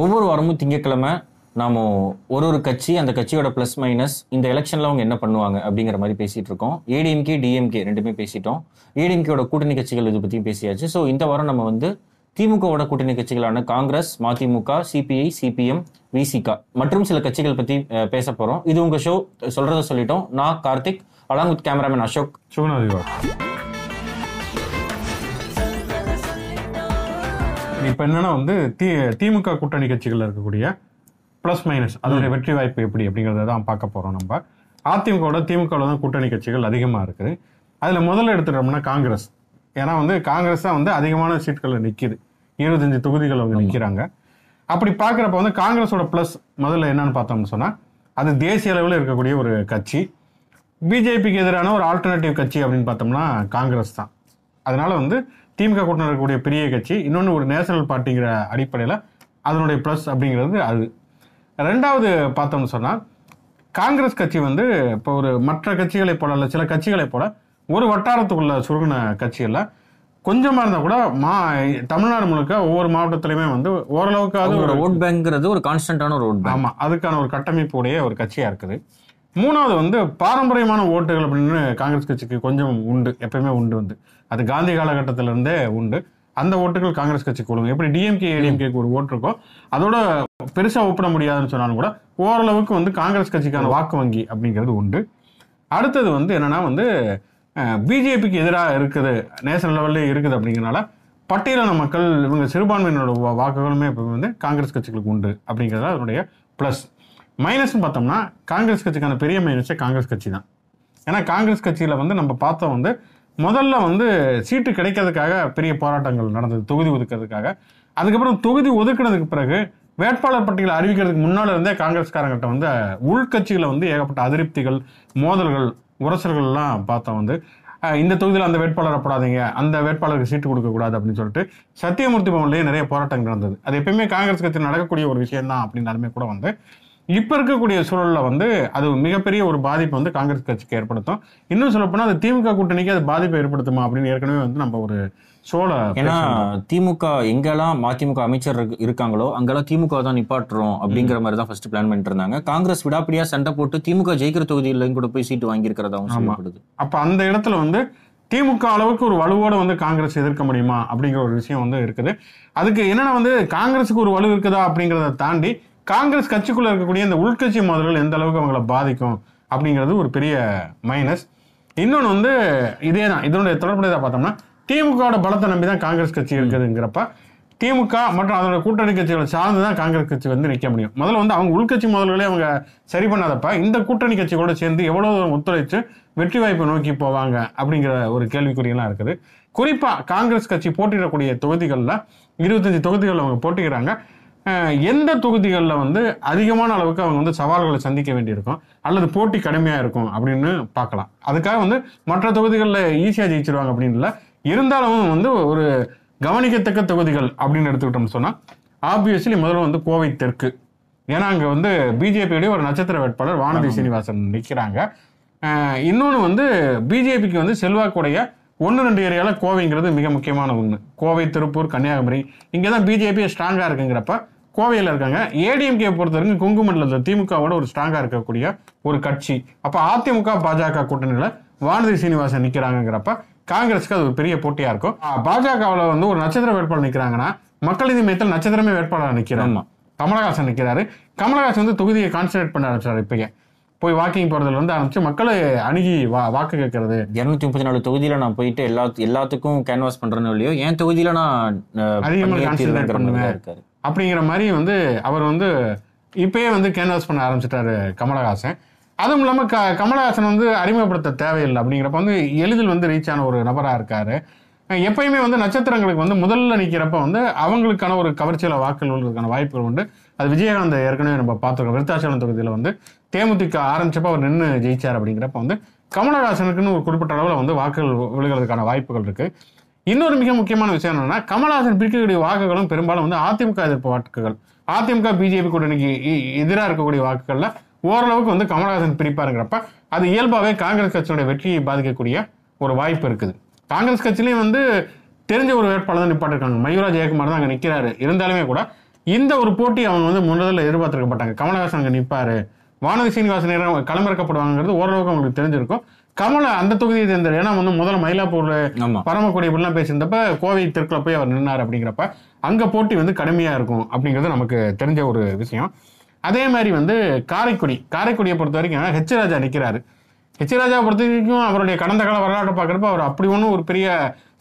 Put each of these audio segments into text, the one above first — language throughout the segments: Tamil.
ஒவ்வொரு வாரமும் திங்கக்கிழமை நாம ஒரு ஒரு கட்சி அந்த கட்சியோட ப்ளஸ் மைனஸ் இந்த எலெக்ஷன்ல அவங்க என்ன பண்ணுவாங்க அப்படிங்கிற மாதிரி பேசிட்டு இருக்கோம். ஏடிஎம்கே டிஎம்கே ரெண்டுமே பேசிட்டோம். ஏடிஎம்கேயோட கூட்டணி கட்சிகள் இதை பத்தி பேசியாச்சு. ஸோ இந்த வாரம் நம்ம வந்து திமுகவோட கூட்டணி கட்சிகளான காங்கிரஸ் மதிமுக சிபிஐ சிபிஎம் விசிகா மற்றும் சில கட்சிகள் பத்தி பேச போறோம். இது உங்க ஷோ சொல்றத சொல்லிட்டோம். நான் Karthik along with cameraman Ashok. சுகுணாதிவா இப்போ என்னன்னா வந்து தி திமுக கூட்டணி கட்சிகள் இருக்கக்கூடிய ப்ளஸ் மைனஸ் அதோடைய வெற்றி வாய்ப்பு எப்படி அப்படிங்கிறத தான் பார்க்க போறோம் நம்ம. அதிமுகவோட திமுகவில் தான் கூட்டணி கட்சிகள் அதிகமாக இருக்குது அதில் முதல்ல எடுத்துட்டோம்னா காங்கிரஸ். ஏன்னா வந்து காங்கிரஸ் தான் வந்து அதிகமான சீட்களில் நிற்கிது இருபத்தஞ்சு தொகுதிகள் அவங்க நிற்கிறாங்க அப்படி பார்க்குறப்ப வந்து காங்கிரஸோட ப்ளஸ் முதல்ல என்னன்னு பார்த்தோம்னு சொன்னால் அது தேசிய அளவில் இருக்கக்கூடிய ஒரு கட்சி. பிஜேபிக்கு எதிரான ஒரு ஆல்டர்னேட்டிவ் கட்சி அப்படின்னு பார்த்தோம்னா காங்கிரஸ் தான். அதனால வந்து திமுக கூட்டணி இருக்கக்கூடிய பெரிய கட்சி இன்னொன்று ஒரு நேஷனல் பார்ட்டிங்கிற அடிப்படையில் அதனுடைய ப்ளஸ் அப்படிங்கிறது அது. ரெண்டாவது பார்த்தோம்னு சொன்னால் காங்கிரஸ் கட்சி வந்து இப்போ ஒரு மற்ற கட்சிகளைப் போல அல்ல சில கட்சிகளைப் போல ஒரு வட்டாரத்துக்குள்ள சுருங்கின கட்சி இல்லை கொஞ்சமாக இருந்தால் கூட மா தமிழ்நாடு முழுக்க ஒவ்வொரு மாவட்டத்திலையுமே வந்து ஓரளவுக்காவது அவங்களோட ஒரு ஓட் பேங்க்ங்கிறது ஒரு கான்ஸ்டன்டான ஒரு ஓட் பேங்க் ஆமா அதுக்கான ஒரு கட்டமைப்பு உடைய ஒரு கட்சியா இருக்குது. மூணாவது வந்து பாரம்பரியமான ஓட்டுகள் அப்படின்னு காங்கிரஸ் கட்சிக்கு கொஞ்சம் உண்டு எப்பயுமே உண்டு வந்து. அது காந்தி காலகட்டத்திலிருந்தே உண்டு. அந்த ஓட்டுகள் காங்கிரஸ் கட்சிக்கு கொடுங்க எப்படி டிஎம்கே ஏடிஎம்கேக்கு ஒரு ஓட்டு இருக்கோ அதோட பெருசாக ஒப்பிட முடியாதுன்னு சொன்னாலும் கூட ஓரளவுக்கு வந்து காங்கிரஸ் கட்சிக்கான வாக்கு வங்கி அப்படிங்கிறது உண்டு. அடுத்தது வந்து என்னன்னா வந்து பிஜேபிக்கு எதிராக இருக்குது நேஷனல் லெவல்லே இருக்குது அப்படிங்கிறனால பட்டியலான மக்கள் இவங்க சிறுபான்மையினோட வாக்குகளுமே இப்போ வந்து காங்கிரஸ் கட்சிகளுக்கு உண்டு அப்படிங்கிறது அதனுடைய ப்ளஸ் மைனஸ்னு பார்த்தோம்னா காங்கிரஸ் கட்சிக்கான பெரிய மைனஸே காங்கிரஸ் கட்சி தான். ஏன்னா காங்கிரஸ் கட்சியில் வந்து நம்ம பார்த்தோம் வந்து முதல்ல வந்து சீட்டு கிடைக்கிறதுக்காக பெரிய போராட்டங்கள் நடந்தது தொகுதி ஒதுக்கிறதுக்காக. அதுக்கப்புறம் தொகுதி ஒதுக்கினதுக்கு பிறகு வேட்பாளர் பட்டியலை அறிவிக்கிறதுக்கு முன்னால் இருந்தே காங்கிரஸ்காரங்கிட்ட வந்து உள்கட்சியில் வந்து ஏகப்பட்ட அதிருப்திகள் மோதல்கள் உரசல்கள்லாம் பார்த்தோம் வந்து இந்த தொகுதியில் அந்த வேட்பாளரை போடாதீங்க அந்த வேட்பாளருக்கு சீட்டு கொடுக்கக்கூடாது அப்படின்னு சொல்லிட்டு சத்தியமூர்த்தி பவன்லேயே நிறைய போராட்டங்கள் நடந்தது. அது எப்பயுமே காங்கிரஸ் கட்சியில் நடக்கக்கூடிய ஒரு விஷயம் தான் அப்படின்னாலுமே கூட வந்து இப்போ இருக்கக்கூடிய சூழல்ல வந்து அது மிகப்பெரிய ஒரு பாதிப்பு வந்து காங்கிரஸ் கட்சிக்கு ஏற்படுத்தும். இன்னும் சொல்லப்போனால் அது திமுக கூட்டணிக்கு அது பாதிப்பை ஏற்படுத்துமா அப்படின்னு ஏற்கனவே வந்து நம்ம ஒரு சோழ ஏன்னா திமுக எங்கெல்லாம் மதிமுக அமைச்சர் இருக்கு- இருக்காங்களோ அங்கெல்லாம் திமுக தான் நிப்பாட்டுறோம் அப்படிங்கிற மாதிரி தான் ஃபர்ஸ்ட் பிளான் பண்ணிட்டு இருந்தாங்க காங்கிரஸ் விடாப்பிடியா சண்டை போட்டு திமுக ஜெயிக்கிற தொகுதியிலையும் கூட போய் சீட்டு வாங்கியிருக்கிறதாவும் சொல்லப்படுது. அப்ப அந்த இடத்துல வந்து திமுக அளவுக்கு ஒரு வலுவோட வந்து காங்கிரஸ் எதிர்க்க முடியுமா அப்படிங்கிற ஒரு விஷயம் வந்து இருக்குது. அதுக்கு என்னன்னா வந்து காங்கிரஸுக்கு ஒரு வலு இருக்குதா அப்படிங்கிறத தாண்டி காங்கிரஸ் கட்சிக்குள்ள இருக்கக்கூடிய இந்த உள்கட்சி மோதல்கள் எந்த அளவுக்கு அவங்கள பாதிக்கும் அப்படிங்கிறது ஒரு பெரிய மைனஸ் இன்னொன்று வந்து இதே தான் இதனுடைய தொடர்புடையதாக பார்த்தோம்னா திமுகவோட பலத்தை நம்பி தான் காங்கிரஸ் கட்சி இருக்குதுங்கிறப்ப திமுக மற்றும் அதோட கூட்டணி கட்சிகளை சார்ந்து தான் காங்கிரஸ் கட்சி வந்து நிற்க முடியும். முதல்ல வந்து அவங்க உள்கட்சி முதல்களே அவங்க சரி பண்ணாதப்ப இந்த கூட்டணி கட்சிகளோட சேர்ந்து எவ்வளோ தூரம் ஒத்துழைச்சு வெற்றி வாய்ப்பை நோக்கி போவாங்க அப்படிங்கிற ஒரு கேள்விக்குறியெல்லாம் இருக்குது. குறிப்பாக காங்கிரஸ் கட்சி போட்டியிடக்கூடிய தொகுதிகளில் இருபத்தஞ்சி தொகுதிகளில் அவங்க போட்டிக்கிறாங்க எந்த தொகுதிகளில் வந்து அதிகமான அளவுக்கு அவங்க வந்து சவால்களை சந்திக்க வேண்டியிருக்கும்? அல்லது போட்டி கடுமையாக இருக்கும் அப்படின்னு பார்க்கலாம். அதுக்காக வந்து மற்ற தொகுதிகளில் ஈஸியாக ஜெயிச்சிருவாங்க அப்படின்னு இல்லை. இருந்தாலும் வந்து ஒரு கவனிக்கத்தக்க தொகுதிகள் அப்படின்னு எடுத்துக்கிட்டோம்னு சொன்னால் ஆப்வியஸ்லி முதல்ல வந்து கோவை தெற்கு. ஏன்னா அங்கே வந்து பிஜேபியுடைய ஒரு நட்சத்திர வேட்பாளர் வானதி சீனிவாசன் நிற்கிறாங்க இன்னொன்று வந்து பிஜேபிக்கு வந்து செல்வாக்குடைய ஒன்று ரெண்டு ஏரியாவில் கோவைங்கிறது மிக முக்கியமான ஒன்று கோவை திருப்பூர் கன்னியாகுமரி. இங்கே தான் பிஜேபி ஸ்ட்ராங்காக இருக்குங்கிறப்ப கோவையில் இருக்காங்க. ஏடிஎம்கே பொறுத்த வரைக்கும் கொங்கு மண்டலத்தில் திமுகவோட ஒரு ஸ்ட்ராங்காக இருக்கக்கூடிய ஒரு கட்சி. அப்போ அதிமுக பாஜக கூட்டணியில் வானதி சீனிவாசன் நிற்கிறாங்கிறப்ப காங்கிரஸ்க்கு அது ஒரு பெரிய போட்டியாக இருக்கும். பாஜகவில் வந்து ஒரு நட்சத்திர வேட்பாளர் நிற்கிறாங்கன்னா மக்கள் நீதி மையத்தில் நட்சத்திரமே வேட்பாளர் நிற்கிறாங்க கமலஹாசன் நிற்கிறாரு கமலஹாசன் வந்து தொகுதியை கான்சன்ட்ரேட் பண்ண ஆரம்பிச்சாரு இப்பயே. போய் வாக்கிங் போறதுல இருந்து ஆரம்பிச்சு மக்களை அணுகி வா- வாக்கு கேட்கறது. இருநூத்தி முப்பத்தி நாலு தொகுதியில நான் போயிட்டு எல்லா எல்லாத்துக்கும் கேன்வாஸ் பண்றேன்னு இல்லையோ என் தொகுதியில நான் பண்ணுவேன். இருக்காரு. அப்படிங்கிற மாதிரி வந்து அவர் வந்து இப்பயே வந்து கேன்வாஸ் பண்ண ஆரம்பிச்சிட்டாரு கமலஹாசன். அதுவும் இல்லாம க கமலஹாசன் வந்து அறிமுகப்படுத்த தேவையில்லை அப்படிங்கிறப்ப வந்து எளிதில் வந்து ரீச் ஆன ஒரு நபரா இருக்காரு. எப்பயுமே வந்து நட்சத்திரங்களுக்கு வந்து முதல்ல நிற்கிறப்ப வந்து அவங்களுக்கான ஒரு கவர்ச்சியில வாக்குகள் விழுறதுக்கான வாய்ப்புகள் உண்டு. அது விஜயகாந்த் ஏற்கனவே நம்ம பார்த்துருக்கோம். விருத்தாச்சலம் தொகுதியில் வந்து தேமுதிக ஆரம்பிச்சப்ப அவர் நின்று ஜெயிச்சார் அப்படிங்கிறப்ப வந்து கமலஹாசனுக்குன்னு ஒரு குறிப்பிட்ட அளவில் வந்து வாக்குகள் விழுகிறதுக்கான வாய்ப்புகள் இருக்கு. இன்னொரு மிக முக்கியமான விஷயம் என்னன்னா கமலஹாசன் பிரிக்கக்கூடிய வாக்குகளும் பெரும்பாலும் வந்து அதிமுக எதிர்ப்பு வாக்குகள். அதிமுக பிஜேபி கூட்டணிக்கு எதிராக இருக்கக்கூடிய வாக்குகளில் ஓரளவுக்கு வந்து கமலஹாசன் பிரிப்பாருங்கிறப்ப அது இயல்பாகவே காங்கிரஸ் கட்சியோட வெற்றியை பாதிக்கக்கூடிய ஒரு வாய்ப்பு இருக்குது. காங்கிரஸ் கட்சியிலையும் வந்து தெரிஞ்ச ஒரு வேட்பாளர் தான் நிப்பாட்டிருக்காங்க. மயூரா ஜெயக்குமார் தான் அங்கே நிற்கிறாரு இருந்தாலுமே கூட இந்த ஒரு போட்டி அவங்க வந்து முதல்ல எதிர்பார்த்திருக்க மாட்டாங்க கமலஹாசன் அங்க நிப்பாரு. வானதி சீனிவாசன் நேரம் களமிறக்கப்படுவாங்கிறது ஓரளவுக்கு அவங்களுக்கு தெரிஞ்சிருக்கும். கமல அந்த தொகுதியை தேர்ந்தெடு ஏன்னா வந்து முதல்ல மயிலாப்பூர்ல ஆமா. பரமக்குடி இப்படிலாம் பேசியிருந்தப்ப கோவை தெற்குல போய் அவர் நின்னார் அப்படிங்கிறப்ப அங்க போட்டி வந்து கடுமையா இருக்கும் அப்படிங்கிறது நமக்கு தெரிஞ்ச ஒரு விஷயம். அதே மாதிரி வந்து காரைக்குடி காரைக்குடியை பொறுத்த வரைக்கும் ஹெச் ராஜா நிக்கிறாரு. ஹெச் ராஜா பொறுத்த வரைக்கும் அவருடைய கடந்த கால வரலாற்றை பார்க்கறப்ப அவர் அப்படி ஒன்றும் ஒரு பெரிய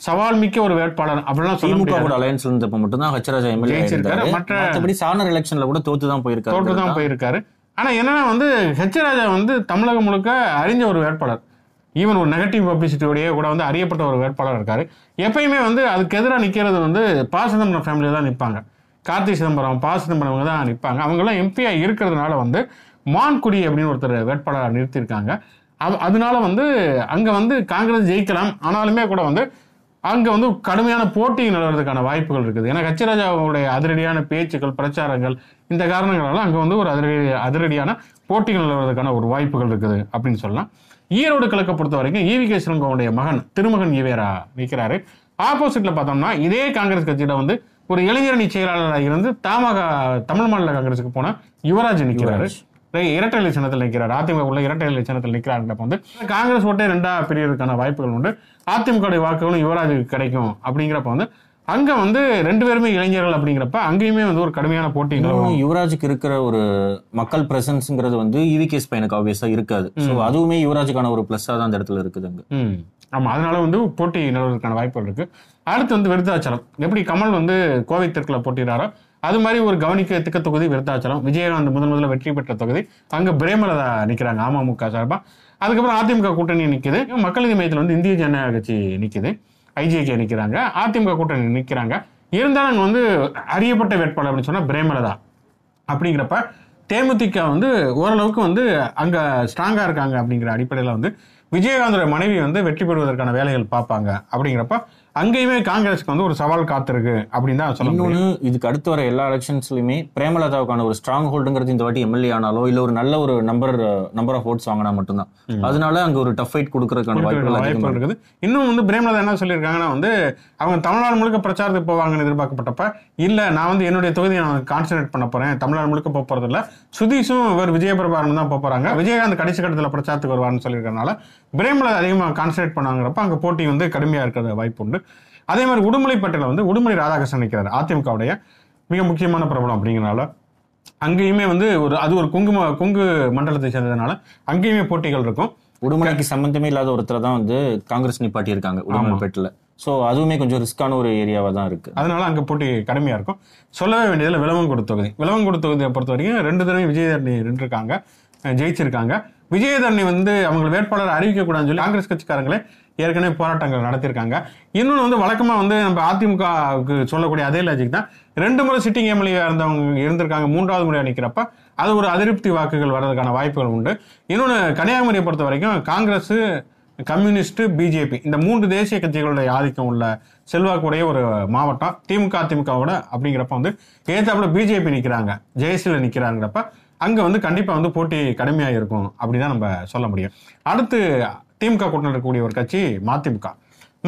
சவால் மிக்க ஒரு வேட்பாளர் அப்படிலாம் சொல்ல திமுக முடியாது. கூட அலையன்ஸ்ல இருந்தப்ப மட்டும்தான் ஹெச்ராஜா எம்எல்ஏ ஜெயிச்சிருக்காரு. மற்றபடி சானர் எலெக்ஷன்ல கூட தோத்து தான் போயிருக்காரு. தோற்று தான் போயிருக்காரு. ஆனா என்னன்னா வந்து ஹெச் ராஜா வந்து தமிழகம் முழுக்க அறிஞ்ச ஒரு வேட்பாளர். ஈவன் ஒரு நெகட்டிவ் பப்ளிசிட்டியோடய கூட வந்து அறியப்பட்ட ஒரு வேட்பாளர் இருக்காரு. எப்பயுமே வந்து அதுக்கு எதிராக நிக்கிறது வந்து ப சிதம்பரம் ஃபேமிலியில் தான் நிற்பாங்க கார்த்தி சிதம்பரம் ப சிதம்பரம் தான் நிற்பாங்க அவங்கெல்லாம் எம்பியா இருக்கிறதுனால வந்து மான்குடி அப்படின்னு ஒருத்தர் வேட்பாளர் நிறுத்தியிருக்காங்க. அதனால வந்து அங்க வந்து காங்கிரஸ் ஜெயிக்கலாம். ஆனாலுமே கூட வந்து அங்க வந்து கடுமையான போட்டி நிலவரதுக்கான வாய்ப்புகள் இருக்குது. ஏன்னா கச்சிராஜாவுடைய அதிரடியான பேச்சுக்கள் பிரச்சாரங்கள் இந்த காரணங்களால அங்க வந்து ஒரு அதிரடி அதிரடியான போட்டிகள் நிலவரதுக்கான ஒரு வாய்ப்புகள் இருக்குது அப்படின்னு சொல்லலாம். ஈரோடு கிழக்கை பொறுத்த வரைக்கும் ஈவி கே சிலங்கோவுடைய மகன் திருமகன் ஈவேரா நிற்கிறாரு ஆப்போசிட்ல பார்த்தோம்னா இதே காங்கிரஸ் கட்சியில வந்து ஒரு இளைஞரணி செயலாளராக இருந்து தமாக தமிழ் மாநில காங்கிரஸுக்கு போன யுவராஜ் நிற்கிறாரு இரட்டை இலை சின்னத்தில் நிற்கிறார். அதிமுக உள்ள இரட்டை இலை சின்னத்தில் நிற்கிறாருன்றப்ப வந்து காங்கிரஸ் ஓட்டே ரெண்டா பிரியறதுக்கான வாய்ப்புகள் உண்டு. அதிமுக வாக்குகளும் யுவராஜுக்கு கிடைக்கும் அப்படிங்கிறப்ப வந்து அங்க வந்து ரெண்டு பேருமே இளைஞர்கள் அப்படிங்கிறப்ப அங்கேயுமே வந்து ஒரு கடுமையான போட்டி யுவராஜுக்கு இருக்கிற ஒரு மக்கள் பிரசன்ஸ்ங்கிறது வந்து இவிகேஸ் பையனுக்கு ஆப்வியஸா இருக்காது. சோ அதுவுமே யுவராஜுக்கான ஒரு பிளஸ்ஸா தான் அந்த இடத்துல இருக்குது அங்க. ஆமா அதனால வந்து போட்டி நிலவுவதற்கான வாய்ப்புகள் இருக்கு. அடுத்து வந்து விருத்தாச்சலம். எப்படி கமல் வந்து கோவை தெற்குல போட்டிடுறாரோ அது மாதிரி ஒரு கவனிக்கத்தக்க தொகுதி விருத்தாச்சலம். விஜயகாந்த் முதன் முதல்ல வெற்றி பெற்ற தொகுதி. அங்க பிரேமலதா நிக்கிறாங்க அமமுக சார்பா. அதுக்கப்புறம் அதிமுக கூட்டணி நிக்குது. மக்கள் நீதி மையத்தில் வந்து இந்திய ஜனநாயக கட்சி நிக்குது. ஐஜேகே நிக்கிறாங்க அதிமுக கூட்டணி நிக்கிறாங்க. இருந்தாலும் அங்க வந்து அறியப்பட்ட வேட்பாளர் அப்படின்னு சொன்னா பிரேமலதா. அப்படிங்கிறப்ப தேமுதிக வந்து ஓரளவுக்கு வந்து அங்க ஸ்ட்ராங்கா இருக்காங்க அப்படிங்கிற அடிப்படையில வந்து விஜயகாந்தோட மனைவி வந்து வெற்றி பெறுவதற்கான வேலைகள் பார்ப்பாங்க. அப்படிங்கிறப்ப அங்கேயுமே காங்கிரஸ்க்கு வந்து ஒரு சவால் காத்திருக்கு அப்படின்னு தான் இன்னொன்னு இதுக்கு அடுத்து வர எல்லா எலெக்ஷன்ஸ்லயுமே பிரேமலதாவுக்கான ஒரு ஸ்ட்ராங் ஹோல்டுங்கிறது இந்த வாட்டி எம்எல்ஏ ஆனாலோ இல்ல ஒரு நல்ல ஒரு நம்பர் நம்பர் ஆஃப் ஓட்ஸ் வாங்கினா மட்டும்தான். அதனால அங்க ஒரு டஃப் ஃபைட் கொடுக்கறதுக்கான வாய்ப்பு இருக்குது. இன்னும் வந்து பிரேமலதா என்ன சொல்லியிருக்காங்கன்னா வந்து அவங்க தமிழ்நாடு முழுக்க பிரச்சாரத்துக்கு போவாங்கன்னு எதிர்பார்க்கப்பட்டப்ப இல்ல நான் வந்து என்னுடைய தொகுதியை நான் கான்சென்ட்ரேட் பண்ண போறேன் தமிழ்நாடு முழுக்க போக போறது இல்ல சுதீஷும் இவர் விஜயபிரபாரன் தான் போக போறாங்க. விஜயகாந்த் கடைசி கட்டத்தில் பிரச்சாரத்துக்கு வருவார்னு சொல்லியிருக்கறனால பிரேமலதா அதிகமாக கான்சென்ட்ரேட் பண்ணாங்கிறப்ப அங்க போட்டி வந்து கடுமையா இருக்கிறது வாய்ப்பு உண்டு அதே மாதிரி உடுமலைப்பேட்டையில வந்து உடுமலை ராதாகிருஷ்ணன் நிற்கிறார். அதிமுகவுடைய மிக முக்கியமான பிரபலம் அப்படிங்கிறனால அங்கேயுமே வந்து ஒரு அது ஒரு குங்கும குங்கு மண்டலத்தை சேர்ந்ததுனால அங்கேயுமே போட்டிகள் இருக்கும். உடுமலைக்கு சம்பந்தமே இல்லாத ஒருத்தர் தான் வந்து காங்கிரஸ் நிப்பாட்டி இருக்காங்க உடுமலைப்பேட்டில் சோ அதுவுமே கொஞ்சம் ரிஸ்கான ஒரு ஏரியாவா தான் இருக்கு. அதனால அங்க போட்டி கடுமையா இருக்கும். சொல்லவே வேண்டியதுல விளவங்கொடு தொகுதி. விளவங்கொடு தொகுதியை பொறுத்த வரைக்கும் ரெண்டு தடவை விஜயதரணி நின்றுருக்காங்க ஜெயிச்சிருக்காங்க. விஜயதரணி வந்து அவங்க வேட்பாளர் அறிவிக்க கூடாதுன்னு சொல்லி காங்கிரஸ் கட்சிக்காரங்களே ஏற்கனவே போராட்டங்கள் நடத்தியிருக்காங்க. இன்னொன்று வந்து வழக்கமாக வந்து நம்ம அதிமுகவுக்கு சொல்லக்கூடிய அதே லாஜிக் தான். ரெண்டு முறை சிட்டிங் எம்எல்ஏ இருந்தவங்க இருந்திருக்காங்க மூன்றாவது முறையாக நிற்கிறப்ப அது ஒரு அதிருப்தி வாக்குகள் வர்றதுக்கான வாய்ப்புகள் உண்டு. இன்னொன்று கன்னியாகுமரியை பொறுத்த வரைக்கும் காங்கிரஸ் கம்யூனிஸ்ட் பிஜேபி இந்த மூன்று தேசிய கட்சிகளுடைய ஆதிக்கம் உள்ள செல்வாக்குடைய ஒரு மாவட்டம். திமுக அதிமுகவோட அப்படிங்கிறப்ப வந்து ஏத்தாப்புல பிஜேபி நிற்கிறாங்க ஜெயசீல நிற்கிறாங்கிறப்ப அங்கே வந்து கண்டிப்பாக வந்து போட்டி கடுமையாக இருக்கும் அப்படிதான் நம்ம சொல்ல முடியும். அடுத்து திமுக கூட்டணி இருக்கக்கூடிய ஒரு கட்சி மதிமுக.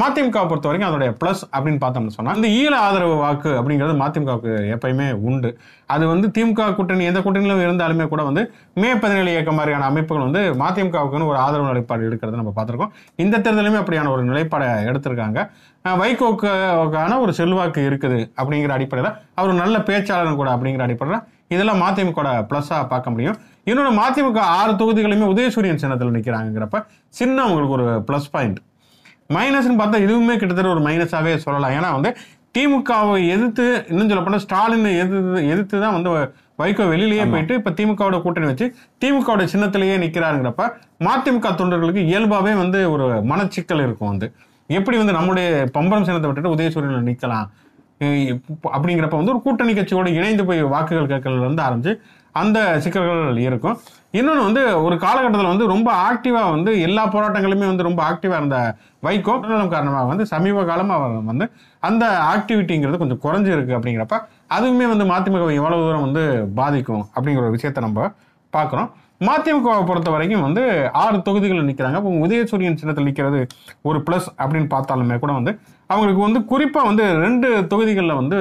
மதிமுக பொறுத்த வரைக்கும் அதோடைய ப்ளஸ் அப்படின்னு பார்த்தோம்னு சொன்னால் இந்த ஈழ ஆதரவு வாக்கு அப்படிங்கிறது மதிமுகவுக்கு எப்பயுமே உண்டு. அது வந்து திமுக கூட்டணி எந்த கூட்டணியிலும் இருந்தாலுமே கூட வந்து மே பதினேழு இயக்க மாதிரியான அமைப்புகள் வந்து மதிமுகவுக்குன்னு ஒரு ஆதரவு நிலைப்பாடு எடுக்கிறத நம்ம பார்த்துருக்கோம். இந்த தேர்தலுமே அப்படியான ஒரு நிலைப்பாடை எடுத்திருக்காங்க. வைகோக்கான ஒரு செல்வாக்கு இருக்குது அப்படிங்கிற அடிப்படையில் அவர் நல்ல பேச்சாளர் கூட அப்படிங்கிற அடிப்படையில் இதெல்லாம் மதிமுக ப்ளஸ்ஸா பார்க்க முடியும். இன்னொன்று மதிமுக ஆறு தொகுதிகளுமே உதயசூரியன் சின்னத்தில் நிற்கிறாங்கிறப்ப சின்ன அவங்களுக்கு ஒரு ப்ளஸ் பாயிண்ட் மைனஸ்னு பார்த்தா இதுவுமே கிட்டத்தட்ட ஒரு மைனஸாவே சொல்லலாம். ஏன்னா வந்து திமுகவை எதிர்த்து இன்னும் சொல்ல போனா ஸ்டாலின் எதிர்த்து எதிர்த்து தான் வந்து வைகோ வெளியிலேயே போயிட்டு இப்ப திமுகவோட கூட்டணி வச்சு திமுகவோட சின்னத்திலேயே நிக்கிறாருங்கிறப்ப மதிமுக தொண்டர்களுக்கு இயல்பாவே வந்து ஒரு மனச்சிக்கல் இருக்கும் வந்து. எப்படி வந்து நம்முடைய பம்பரம் சின்னத்தை விட்டுட்டு உதயசூரியனில் நிக்கலாம்? அஹ் அப்படிங்கிறப்ப வந்து ஒரு கூட்டணி கட்சியோட இணைந்து போய் வாக்குகள் கேட்கறதுல இருந்து ஆரம்பிச்சு அந்த சிக்கல்கள் இருக்கும். இன்னொன்று வந்து ஒரு காலகட்டத்தில் வந்து ரொம்ப ஆக்டிவாக வந்து எல்லா போராட்டங்களுமே வந்து ரொம்ப ஆக்டிவாக இருந்த வைகோ காரணமாக வந்து சமீப காலமாக அவர் வந்து அந்த ஆக்டிவிட்டிங்கிறது கொஞ்சம் குறைஞ்சிருக்கு அப்படிங்கிறப்ப அதுவுமே வந்து மதிமுக எவ்வளவு தூரம் வந்து பாதிக்கும் அப்படிங்கிற ஒரு விஷயத்த நம்ம பார்க்குறோம். மதிமுகவை பொறுத்த வரைக்கும் வந்து ஆறு தொகுதிகளில் நிற்கிறாங்க இப்போ உதயசூரியன் சின்னத்தில் நிற்கிறது ஒரு ப்ளஸ் அப்படின்னு பார்த்தாலுமே கூட வந்து அவங்களுக்கு வந்து குறிப்பாக வந்து ரெண்டு தொகுதிகளில் வந்து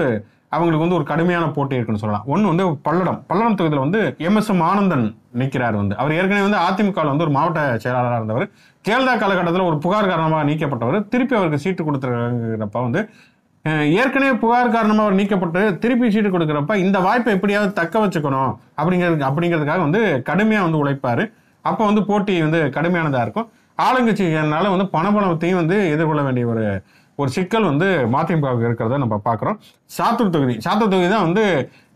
அவங்களுக்கு வந்து ஒரு கடுமையான போட்டி இருக்குன்னு சொல்லலாம். ஒன்று வந்து பல்லடம். பல்லடம் தொகுதியில் வந்து எம் எஸ் எம் ஆனந்தன் நிற்கிறார் வந்து. அவர் ஏற்கனவே வந்து அதிமுக வந்து ஒரு மாவட்ட செயலாளராக இருந்தவர். கேள்தா காலகட்டத்தில் ஒரு புகார் காரணமாக நீக்கப்பட்டவர். திருப்பி அவருக்கு சீட்டு கொடுத்துருக்கிறப்ப வந்து ஏற்கனவே புகார் காரணமாக அவர் நீக்கப்பட்டு திருப்பி சீட்டு கொடுக்குறப்ப இந்த வாய்ப்பை எப்படியாவது தக்க வச்சுக்கணும் அப்படிங்கிறது அப்படிங்கிறதுக்காக வந்து கடுமையாக வந்து உழைப்பார். அப்போ வந்து போட்டி வந்து கடுமையானதாக இருக்கும். ஆளுங்கட்சினால வந்து பணபலத்தையும் வந்து எதிர்கொள்ள வேண்டிய ஒரு ஒரு சிக்கல் வந்து மதிமுகவுக்கு இருக்கிறத நம்ம பார்க்குறோம். சாத்தூர் தொகுதி. சாத்தூர் தொகுதி தான் வந்து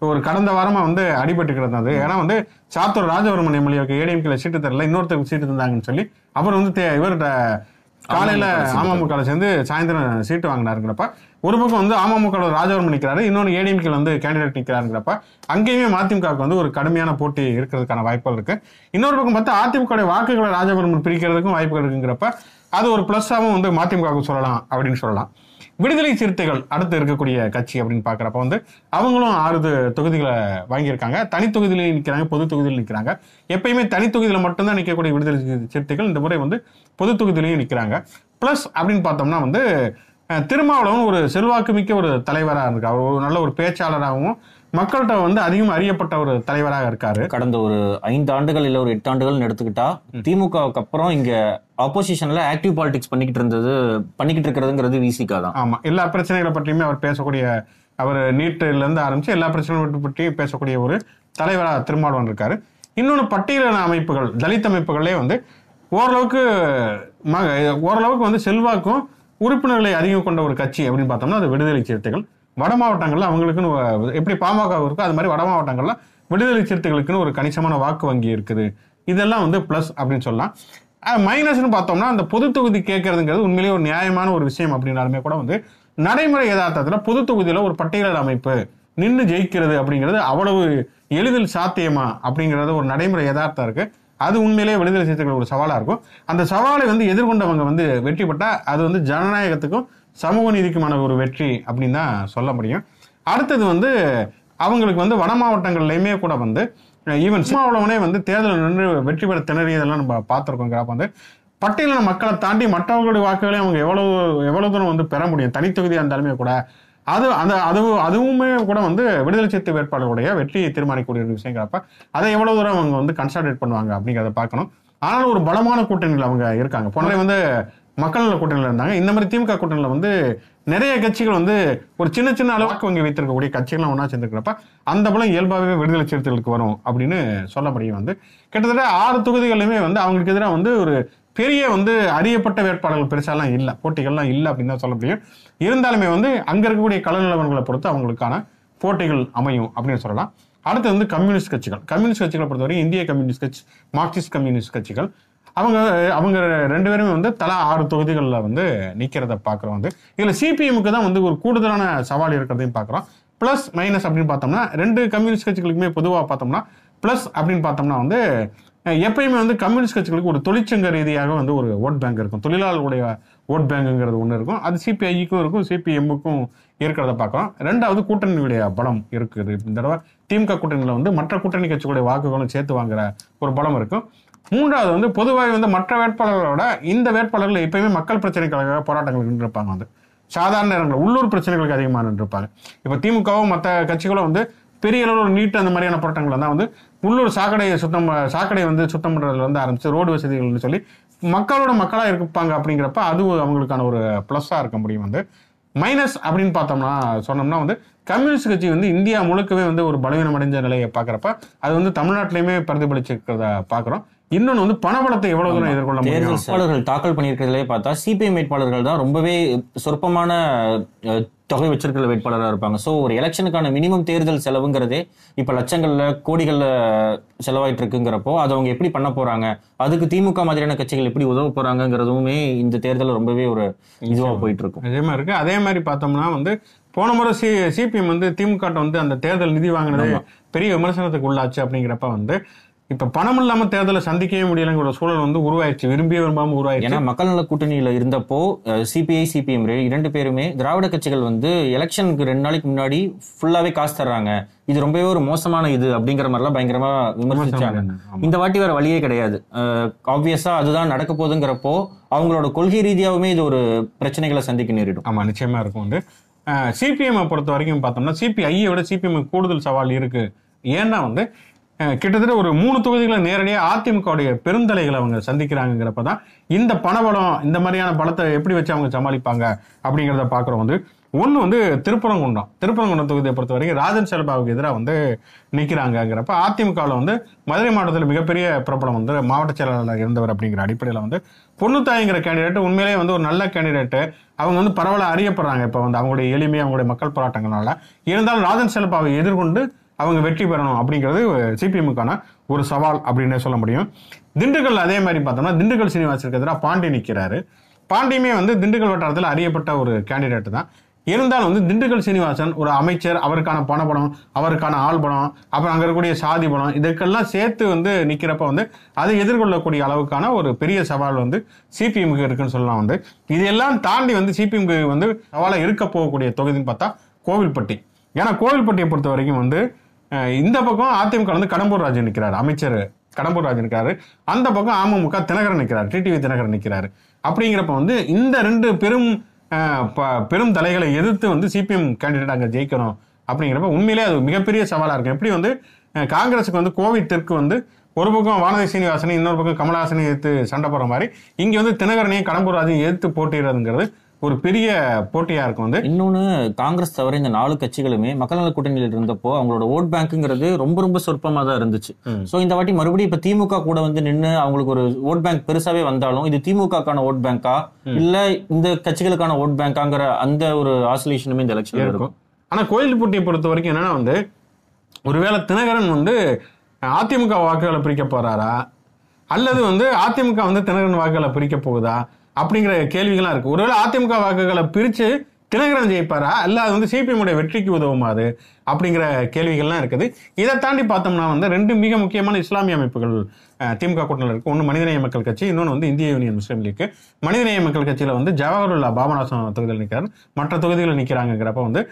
ஒரு கடந்த வாரமாக வந்து அடிபட்டு கிடந்தது ஏன்னா வந்து சாத்தூர் ராஜவர்மன் எம்எல்ஏக்கு ஏடிஎம்கேல சீட்டு தரல இன்னொருத்தருக்கு சீட்டு தந்தாங்கன்னு சொல்லி அவர் வந்து தே- இவர்கிட்ட காலையில அமமுக சேர்ந்து சாயந்தரம் சீட்டு வாங்கினாருங்கிறப்ப ஒரு பக்கம் வந்து அமமுக ராஜவர்மன் நிற்கிறாரு இன்னொன்று ஏடிஎம்கே வந்து கேண்டிடேட் நிற்கிறாருங்கிறப்ப அங்கேயுமே மதிமுகவுக்கு வந்து ஒரு கடுமையான போட்டி இருக்கிறதுக்கான வாய்ப்புகள் இருக்கு. இன்னொரு பக்கம் பார்த்தா அதிமுக வாக்குகளை ராஜவர்மன் பிரிக்கிறதுக்கும் வாய்ப்புகள் இருக்குங்கிறப்ப அது ஒரு பிளஸ்ஸாகவும் வந்து மதிமுகவுக்கு சொல்லலாம் அப்படின்னு சொல்லலாம். விடுதலை சிறுத்தைகள் அடுத்து இருக்கக்கூடிய கட்சி அப்படின்னு பார்க்குறப்ப வந்து அவங்களும் ஆறு தொகுதிகளை வாங்கியிருக்காங்க. தனி தொகுதியிலையும் நிற்கிறாங்க பொது தொகுதியிலும் நிற்கிறாங்க எப்பயுமே தனி தொகுதியில் மட்டும்தான் நிற்கக்கூடிய விடுதலை சிறுத்தைகள் இந்த முறை வந்து பொது தொகுதியிலையும் நிற்கிறாங்க ப்ளஸ் அப்படின்னு பார்த்தோம்னா வந்து திருமாவளவன் ஒரு செல்வாக்கு மிக்க ஒரு தலைவராக இருக்கு அவர் ஒரு நல்ல ஒரு பேச்சாளராகவும் மக்கள்கிட்ட வந்து அதிகம் அறியப்பட்ட ஒரு தலைவராக இருக்காரு. கடந்த ஒரு ஐந்து ஆண்டுகள் இல்ல ஒரு எட்டு ஆண்டுகள் எடுத்துக்கிட்டா திமுகவுக்கு அப்புறம் இங்க ஆப்போசிஷன்ல ஆக்டிவ் பாலிடிக்ஸ் பண்ணிக்கிட்டு இருந்தது பண்ணிக்கிட்டு இருக்கிறதுங்கிறது விசிகா தான். ஆமா. எல்லா பிரச்சனைகளை பற்றியுமே அவர் பேசக்கூடிய அவர் நீட்டுல இருந்து ஆரம்பிச்சு எல்லா பிரச்சனைகளை பற்றியும் பேசக்கூடிய ஒரு தலைவரா திருமாவளவன் இருக்காரு. இன்னொன்று பட்டியலின அமைப்புகள் தலித் அமைப்புகளே வந்து ஓரளவுக்கு ஓரளவுக்கு வந்து செல்வாக்கும் உறுப்பினர்களை அதிகம் கொண்ட ஒரு கட்சி அப்படின்னு பார்த்தோம்னா அது விடுதலை சிறுத்தைகள். வட மாவட்டங்கள்ல அவங்களுக்குன்னு எப்படி பாமக இருக்கோ அது மாதிரி வட மாவட்டங்கள்ல விடுதலை சிறுத்தைகளுக்குன்னு ஒரு கணிசமான வாக்கு வங்கி இருக்குது. இதெல்லாம் வந்து ப்ளஸ் அப்படின்னு சொல்லலாம். மைனஸ்னு பார்த்தோம்னா அந்த பொது தொகுதி கேட்கறதுங்கிறது உண்மையிலேயே ஒரு நியாயமான ஒரு விஷயம் அப்படின்னாலுமே கூட வந்து நடைமுறை யதார்த்தத்தில் பொது தொகுதியில் ஒரு பட்டியலர் அமைப்பு நின்று ஜெயிக்கிறது அப்படிங்கிறது அவ்வளவு எளிதில் சாத்தியமா அப்படிங்கிறது ஒரு நடைமுறை யதார்த்தம் இருக்கு. அது உண்மையிலேயே விடுதலை சிறுத்தைகள் ஒரு சவாலாக இருக்கும். அந்த சவாலை வந்து எதிர்கொண்டவங்க வந்து வெற்றி பெற்றா அது வந்து ஜனநாயகத்துக்கும் சமூக நீதிக்குமான ஒரு வெற்றி அப்படின்னு தான் சொல்ல முடியும். அடுத்தது வந்து அவங்களுக்கு வந்து வட மாவட்டங்கள்லையுமே கூட வந்து ஈவன் சினிமாவுலவனே வந்து தேர்தல் நின்று வெற்றி பெற திணறியதெல்லாம் நம்ம பார்த்துருக்கோங்கிறப்ப வந்து. பட்டியலின மக்களை தாண்டி மற்றவர்களுடைய வாக்குகளையும் அவங்க எவ்வளவு எவ்வளவு தூரம் வந்து பெற முடியும்? தனித்தொகுதியாக இருந்தாலுமே கூட. அது அந்த அதுவும் அதுவுமே கூட வந்து விடுதலை சிறுத்தை வேட்பாளர்களுடைய வெற்றியை தீர்மானிக்கக்கூடிய ஒரு விஷயங்கிறப்ப அதை எவ்வளவு தூரம் அவங்க வந்து கன்சல்டேட் பண்ணுவாங்க அப்படிங்கிறத பார்க்கணும். ஆனாலும் ஒரு பலமான கூட்டணியில் அவங்க இருக்காங்க. போனே வந்து மக்கள் நல கூட்டணியில் இருந்தாங்க. இந்த மாதிரி திமுக கூட்டணியில் வந்து நிறைய கட்சிகள் வந்து ஒரு சின்ன சின்ன அளவுக்கு இங்கே வைத்திருக்கக்கூடிய கட்சிகள்லாம் ஒன்றா சேர்ந்துருக்கிறப்ப அந்த பலம் இயல்பாகவே விடுதலை சிறுத்தைகளுக்கு வரும் அப்படின்னு சொல்ல முடியும் வந்து கிட்டத்தட்ட ஆறு தொகுதிகளிலுமே வந்து அவங்களுக்கு எதிராக வந்து ஒரு பெரிய வந்து அறியப்பட்ட வேட்பாளர்கள் பெருசாலாம் இல்லை போட்டிகள்லாம் இல்லை அப்படின்னு தான் சொல்ல முடியும் இருந்தாலுமே வந்து அங்கே இருக்கக்கூடிய கள நிலவரங்களை பொறுத்து அவங்களுக்கான போட்டிகள் அமையும் அப்படின்னு சொல்லலாம். அடுத்து வந்து கம்யூனிஸ்ட் கட்சிகள். கம்யூனிஸ்ட் கட்சிகளை பொறுத்தவரை இந்திய கம்யூனிஸ்ட் கட்சி மார்க்சிஸ்ட் கம்யூனிஸ்ட் கட்சிகள் அவங்க அவங்க ரெண்டு பேருமே வந்து தலா ஆறு தொகுதிகளில் வந்து நிற்கிறத பார்க்குறோம் வந்து. இதில் சிபிஎம்க்கு தான் வந்து ஒரு கூடுதலான சவால் இருக்கிறதையும் பார்க்குறோம் ப்ளஸ் மைனஸ் அப்படின்னு பார்த்தோம்னா ரெண்டு கம்யூனிஸ்ட் கட்சிகளுக்குமே பொதுவாக பார்த்தோம்னா ப்ளஸ் அப்படின்னு பார்த்தோம்னா வந்து எப்பயுமே வந்து கம்யூனிஸ்ட் கட்சிகளுக்கு ஒரு தொழிற்சங்க ரீதியாக வந்து ஒரு ஓட் பேங்க் இருக்கும். தொழிலாளர்களுடைய ஓட் பேங்குங்கிறது ஒன்று இருக்கும். அது சிபிஐக்கும் இருக்கும் சிபிஎம்முக்கும் இருக்கிறத பார்க்குறோம் ரெண்டாவது கூட்டணியுடைய பலம் இருக்குது. இந்த தடவை திமுக கூட்டணியில் வந்து மற்ற கூட்டணி கட்சிகளுடைய வாக்குகளும் சேர்த்து வாங்குற ஒரு பலம் இருக்கும். மூன்றாவது வந்து பொதுவாக வந்து மற்ற வேட்பாளர்களோட இந்த வேட்பாளர்கள் எப்பயுமே மக்கள் பிரச்சனைகளுக்காக போராட்டங்கள் இருப்பாங்க வந்து சாதாரண நேரங்களில் உள்ளூர் பிரச்சனைகளுக்கு அதிகமாக நின்றுருப்பாங்க இப்போ திமுகவும் மற்ற கட்சிகளும் வந்து பெரிய அளவில் நீட்டு அந்த மாதிரியான போராட்டங்கள் தான் வந்து உள்ளூர் சாக்கடையை சுத்தம் சாக்கடை சாக்கடையை வந்து சுத்தம் பண்ணுறதுலேருந்து இருந்து ஆரம்பிச்சு ரோடு வசதிகள்னு சொல்லி மக்களோட மக்களாக இருப்பாங்க அப்படிங்கிறப்ப அது அவங்களுக்கான ஒரு ப்ளஸ்ஸாக இருக்க முடியும் வந்து. மைனஸ் அப்படின்னு பார்த்தோம்னா சொன்னோம்னா வந்து கம்யூனிஸ்ட் கட்சி வந்து இந்தியா முழுக்கவே வந்து ஒரு பலவீனம் அடைஞ்ச நிலையை பார்க்குறப்ப அது வந்து தமிழ்நாட்டிலையுமே பிரதிபலிச்சிருக்கிறத பார்க்குறோம். இன்னொன்று வந்து பணபலத்தை எவ்வளவு தூரம் எதிர்கொள்ள தேர்தல் முடியும் வேட்பாளர்கள் தாக்கல் பண்ணியிருக்கிறதுலே பார்த்தா சிபிஎம் வேட்பாளர்கள் தான் ரொம்பவே சொற்பமான அஹ், தொகை வச்சிருக்கிற வேட்பாளராக இருப்பாங்க. ஸோ ஒரு எலெக்ஷனுக்கான மினிமம் தேர்தல் செலவுங்கிறதே இப்போ லட்சங்கள்ல கோடிகள்ல செலவாயிட்டு இருக்குங்கிறப்போ அதை அவங்க எப்படி பண்ண போறாங்க? அதுக்கு திமுக மாதிரியான கட்சிகள் எப்படி உதவ போறாங்கங்கிறதுமே இந்த தேர்தல் ரொம்பவே ஒரு இதுவா போயிட்டு இருக்கும் அதே மாதிரி இருக்கு. அதே மாதிரி பார்த்தோம்னா வந்து போன முறை சி சிபிஎம் வந்து திமுக வந்து அந்த தேர்தல் நிதி வாங்கினது பெரிய விமர்சனத்துக்கு உள்ளாச்சு அப்படிங்கிறப்ப வந்து இப்ப பணம் இல்லாம தேர்தலை சந்திக்கவே முடியலங்கிற சூழல் வந்து உருவாயிருச்சு விரும்பியே விரும்பாம உருவாயிருச்சு ஏன்னா மக்கள் நல கூட்டணியில இருந்தப்போ சிபிஐ சிபிஎம் இரண்டு பேருமே திராவிட கட்சிகள் வந்து எலெக்ஷனுக்கு ரெண்டு நாளைக்கு முன்னாடி ஃபுல்லாவே காசு தர்றாங்க. இது ரொம்பவே ஒரு மோசமான இது அப்படிங்கிற மாதிரிலாம் பயங்கரமா விமர்சிச்சாங்க. இந்த வாட்டி வேற வழியே கிடையாது. ஆப்வியஸா அதுதான் நடக்க போகுதுங்கிறப்போ அவங்களோட கொள்கை ரீதியாவுமே இது ஒரு பிரச்சனைகளை சந்திக்க நேரிடும். ஆமா நிச்சயமா இருக்கும் வந்து சிபிஎம்ஐ பொறுத்த வரைக்கும் பார்த்தோம்னா சிபிஐயை விட சிபிஎம் கூடுதல் சவால் இருக்கு. ஏன்னா வந்து கிட்டத்தட்ட ஒரு மூணு தொகுதிகளை நேரடியாக அதிமுகவுடைய பெருந்தலைகளை அவங்க சந்திக்கிறாங்கிறப்ப தான் இந்த பணபலம் இந்த மாதிரியான பலத்தை எப்படி வச்சு அவங்க சமாளிப்பாங்க அப்படிங்கிறத பார்க்குறோம் வந்து. ஒன்று வந்து திருப்பரங்குன்றம். திருப்பரங்குன்றம் தொகுதியை பொறுத்த வரைக்கும் ராஜன் செல்பாவுக்கு எதிராக வந்து நிற்கிறாங்கங்கிறப்ப அதிமுகவில் வந்து மதுரை மாவட்டத்தில் மிகப்பெரிய பிரபலம் வந்து மாவட்ட செயலாளர் இருந்தவர் அப்படிங்கிற அடிப்படையில் வந்து பொண்ணுத்தாய்ங்கிற கேண்டிடேட் உண்மையிலேயே வந்து ஒரு நல்ல கேண்டிடேட்டு அவங்க வந்து பரவலாக அறியப்படுறாங்க இப்போ வந்து அவங்களுடைய எளிமை அவங்களுடைய மக்கள் போராட்டங்களால இருந்தாலும் ராஜன் செல்பாவை எதிர்கொண்டு அவங்க வெற்றி பெறணும் அப்படிங்கிறது சிபிஎம்முக்கான ஒரு சவால் அப்படின்னே சொல்ல முடியும். திண்டுக்கல் அதே மாதிரி பார்த்தோம்னா திண்டுக்கல் சீனிவாசனுக்கு எதிராக பாண்டி நிற்கிறாரு பாண்டியுமே வந்து திண்டுக்கல் வட்டாரத்தில் அறியப்பட்ட ஒரு கேண்டிடேட் தான். இருந்தாலும் வந்து திண்டுக்கல் சீனிவாசன் ஒரு அமைச்சர் அவருக்கான பணப்படம் அவருக்கான ஆள் படம் அப்புறம் அங்கே இருக்கக்கூடிய சாதி படம் இதற்கெல்லாம் சேர்த்து வந்து நிற்கிறப்ப வந்து அதை எதிர்கொள்ளக்கூடிய அளவுக்கான ஒரு பெரிய சவால் வந்து சிபிஎம்க்கு இருக்குன்னு சொல்லலாம் வந்து. இதெல்லாம் தாண்டி வந்து சிபிஎம்க்கு வந்து சவாலாக இருக்க போகக்கூடிய தொகுதின்னு பார்த்தா கோவில்பட்டி. ஏன்னா கோவில்பட்டியை பொறுத்த வரைக்கும் வந்து இந்த பக்கம் அதிமுக வந்து கடம்பூர் ராஜு நிற்கிறார் அமைச்சர் கடம்பூர் ராஜு நிற்கிறாரு அந்த பக்கம் அமமுக தினகரன் நிற்கிறார் டிடிவி தினகரன் நிற்கிறாரு அப்படிங்கிறப்ப வந்து இந்த ரெண்டு பெரும் ப- பெரும் தலைகளை எதிர்த்து வந்து சிபிஎம் கேண்டிடேட் அங்கே ஜெயிக்கணும் அப்படிங்கிறப்ப உண்மையிலே அது மிகப்பெரிய சவாலாக இருக்கும். எப்படி வந்து காங்கிரஸுக்கு வந்து கோவிட் தெற்கு வந்து ஒரு பக்கம் வானதி சீனிவாசனை இன்னொரு பக்கம் கமலஹாசனை எதிர்த்து சண்டை போடுற மாதிரி இங்கே வந்து தினகரனையும் கடம்பூர் ராஜையும் எதிர்த்து போட்டிடுறதுங்கிறது ஒரு பெரிய போட்டியா இருக்கும் வந்து இன்னொன்னு காங்கிரஸ் தவிர இந்த நாலு கட்சிகளுமே மக்கள் நல கூட்டணியில் இருந்தப்போ அவங்களோட ஓட் பேங்க்குங்கிறது ரொம்ப ரொம்ப சொற்பமா தான் இருந்துச்சு. சோ இந்த வாட்டி மறுபடியும் இப்ப திமுக கூட வந்து நின்னு அவங்களுக்கு ஒரு ஓட் பேங்க் பெருசாவே வந்தாலும் இது திமுகக்கான ஓட் பேங்கா? இல்ல இந்த கட்சிகளுக்கான ஓட் பேங்காங்கிற அந்த ஒரு ஆசோலேஷனுமே இந்த எலெக்ஷன்ல இருக்கும். ஆனா கோயில்பட்டியை பொறுத்த வரைக்கும் என்னன்னா வந்து ஒருவேளை தினகரன் வந்து அதிமுக வாக்குகளை பிரிக்க போறாரா? அல்லது வந்து அதிமுக வந்து தினகரன் வாக்குகளை பிரிக்க போகுதா? அப்படிங்கிற கேள்விகள்லாம் இருக்கு. ஒருவேளை அதிமுக வாக்குகளை பிரிச்சு தினகரன் ஜெயிப்பாரா? அல்ல அது வந்து சிபிஎம் உடைய வெற்றிக்கு உதவுமா அது அப்படிங்கிற கேள்விகள்லாம் இருக்குது. இதை தாண்டி பார்த்தோம்னா வந்து ரெண்டு மிக முக்கியமான இஸ்லாமிய அமைப்புகள் திமுக கூட்டணியில் இருக்கு. ஒன்று மனிதநேய மக்கள் கட்சி இன்னொன்று வந்து இந்திய யூனியன் முஸ்லீம் லீக். மனிதநேய மக்கள் கட்சியில் வந்து ஜவஹர்லா பாபநாசம் தொகுதியில் நிற்கிறார் மற்ற தொகுதிகளில் நிற்கிறாங்கிறப்ப வந்து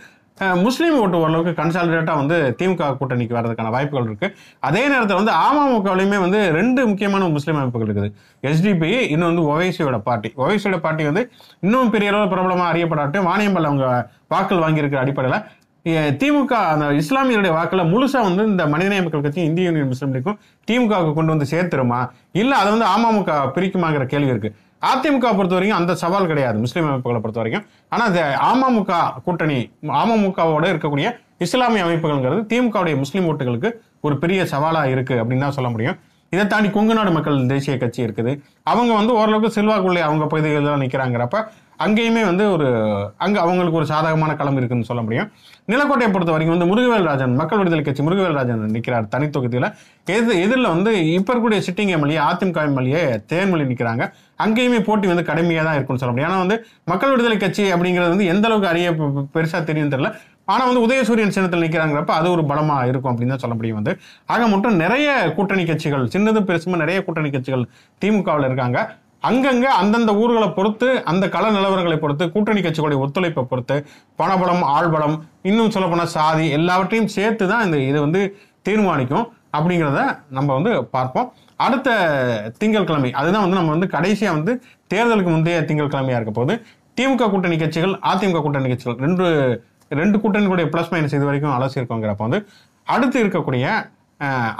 முஸ்லீம் ஓட்டு ஓரளவுக்கு கன்சாலிடேட்டாக வந்து திமுக கூட்டணிக்கு வர்றதுக்கான வாய்ப்புகள் இருக்கு. அதே நேரத்தில் வந்து அமமுகவிலையுமே வந்து ரெண்டு முக்கியமான முஸ்லீம் அமைப்புகள் இருக்குது. எஸ்டிபி இன்னும் வந்து ஒவைசியோட பார்ட்டி ஒவைசியோட பார்ட்டி வந்து இன்னும் பெரிய அளவில் பிரபலமாக அறியப்படாட்டும் வாணியம்பல் அவங்க வாக்கள் வாங்கியிருக்கிற அடிப்படையில் திமுக அந்த இஸ்லாமியருடைய வாக்கில் முழுசாக வந்து இந்த மனிதநேய மக்கள் கட்சியும் இந்திய யூனியன் முஸ்லீம் லீக்கும் திமுகவுக்கு கொண்டு வந்து சேர்த்துருமா? இல்லை அதை வந்து அமமுக பிரிக்குமாங்கிற கேள்வி இருக்குது அதிமுக பொறுத்த வரைக்கும் அந்த சவால் கிடையாது. முஸ்லீம் அமைப்புகளை பொறுத்த வரைக்கும் ஆனால் அது அமமுக கூட்டணி அமமுகவோட இருக்கக்கூடிய இஸ்லாமிய அமைப்புகள்ங்கிறது திமுகவுடைய முஸ்லீம் ஓட்டுகளுக்கு ஒரு பெரிய சவாலாக இருக்குது அப்படின்னு தான் சொல்ல முடியும். இதை தாண்டி கொங்குநாடு மக்கள் தேசிய கட்சி இருக்குது. அவங்க வந்து ஓரளவுக்கு செல்வாக்குள்ளே அவங்க பகுதிகளில் நிற்கிறாங்கிறப்ப அங்கேயுமே வந்து ஒரு அங்கே அவங்களுக்கு ஒரு சாதகமான களம் இருக்குன்னு சொல்ல முடியும். நிலக்கோட்டையை பொறுத்த வரைக்கும் வந்து முருகவேல் ராஜன் மக்கள் விடுதலை கட்சி முருகவேல் ராஜன் நிற்கிறார் தனி தொகுதியில் எது எதிரில் வந்து இப்போ இருக்கக்கூடிய sitting MLA AIADMK MLA Thenmozhi நிற்கிறாங்க அங்கேயுமே போட்டி வந்து கடுமையாக தான் இருக்கும்னு சொல்ல முடியும். ஏன்னா வந்து மக்கள் விடுதலை கட்சி அப்படிங்கிறது வந்து எந்த அளவுக்கு அறிய பெருசாக தெரியும் தெரியல. ஆனால் வந்து உதயசூரியன் சின்னத்தில் நிற்கிறாங்கிறப்ப அது ஒரு பலமாக இருக்கும் அப்படின்னு தான் சொல்ல முடியும் வந்து. ஆக மட்டும் நிறைய கூட்டணி கட்சிகள் சின்னதும் பெருசுமா நிறைய கூட்டணி கட்சிகள் திமுகவில் இருக்காங்க. அங்கங்கே அந்தந்த ஊர்களை பொறுத்து அந்த கள நிலவரங்களை பொறுத்து கூட்டணி கட்சிகளுடைய ஒத்துழைப்பை பொறுத்து பணபலம் ஆழ்பலம் இன்னும் சொல்லப்போனால் சாதி எல்லாவற்றையும் சேர்த்து தான் இந்த இது வந்து தீர்மானிக்கும் அப்படிங்கிறத நம்ம வந்து பார்ப்போம். அடுத்த திங்கட்கிழமை அதுதான் வந்து நம்ம வந்து கடைசியாக வந்து தேர்தலுக்கு முந்தைய திங்கட்கிழமையாக இருக்க போது திமுக கூட்டணி கட்சிகள் அதிமுக கூட்டணி கட்சிகள் ரெண்டு ரெண்டு கூட்டணிகளுடைய ப்ளஸ் மைனஸ் இது வரைக்கும் அலசியிருக்கோங்கிறப்ப வந்து அடுத்து இருக்கக்கூடிய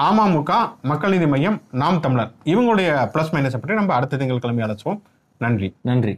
அமமுக மக்கள் நீதி மையம் நாம் தமிழர். இவங்களுடைய ப்ளஸ் மைனஸை பற்றி நம்ம அடுத்த திங்கட்கிழமை அலசுவோம். நன்றி. நன்றி.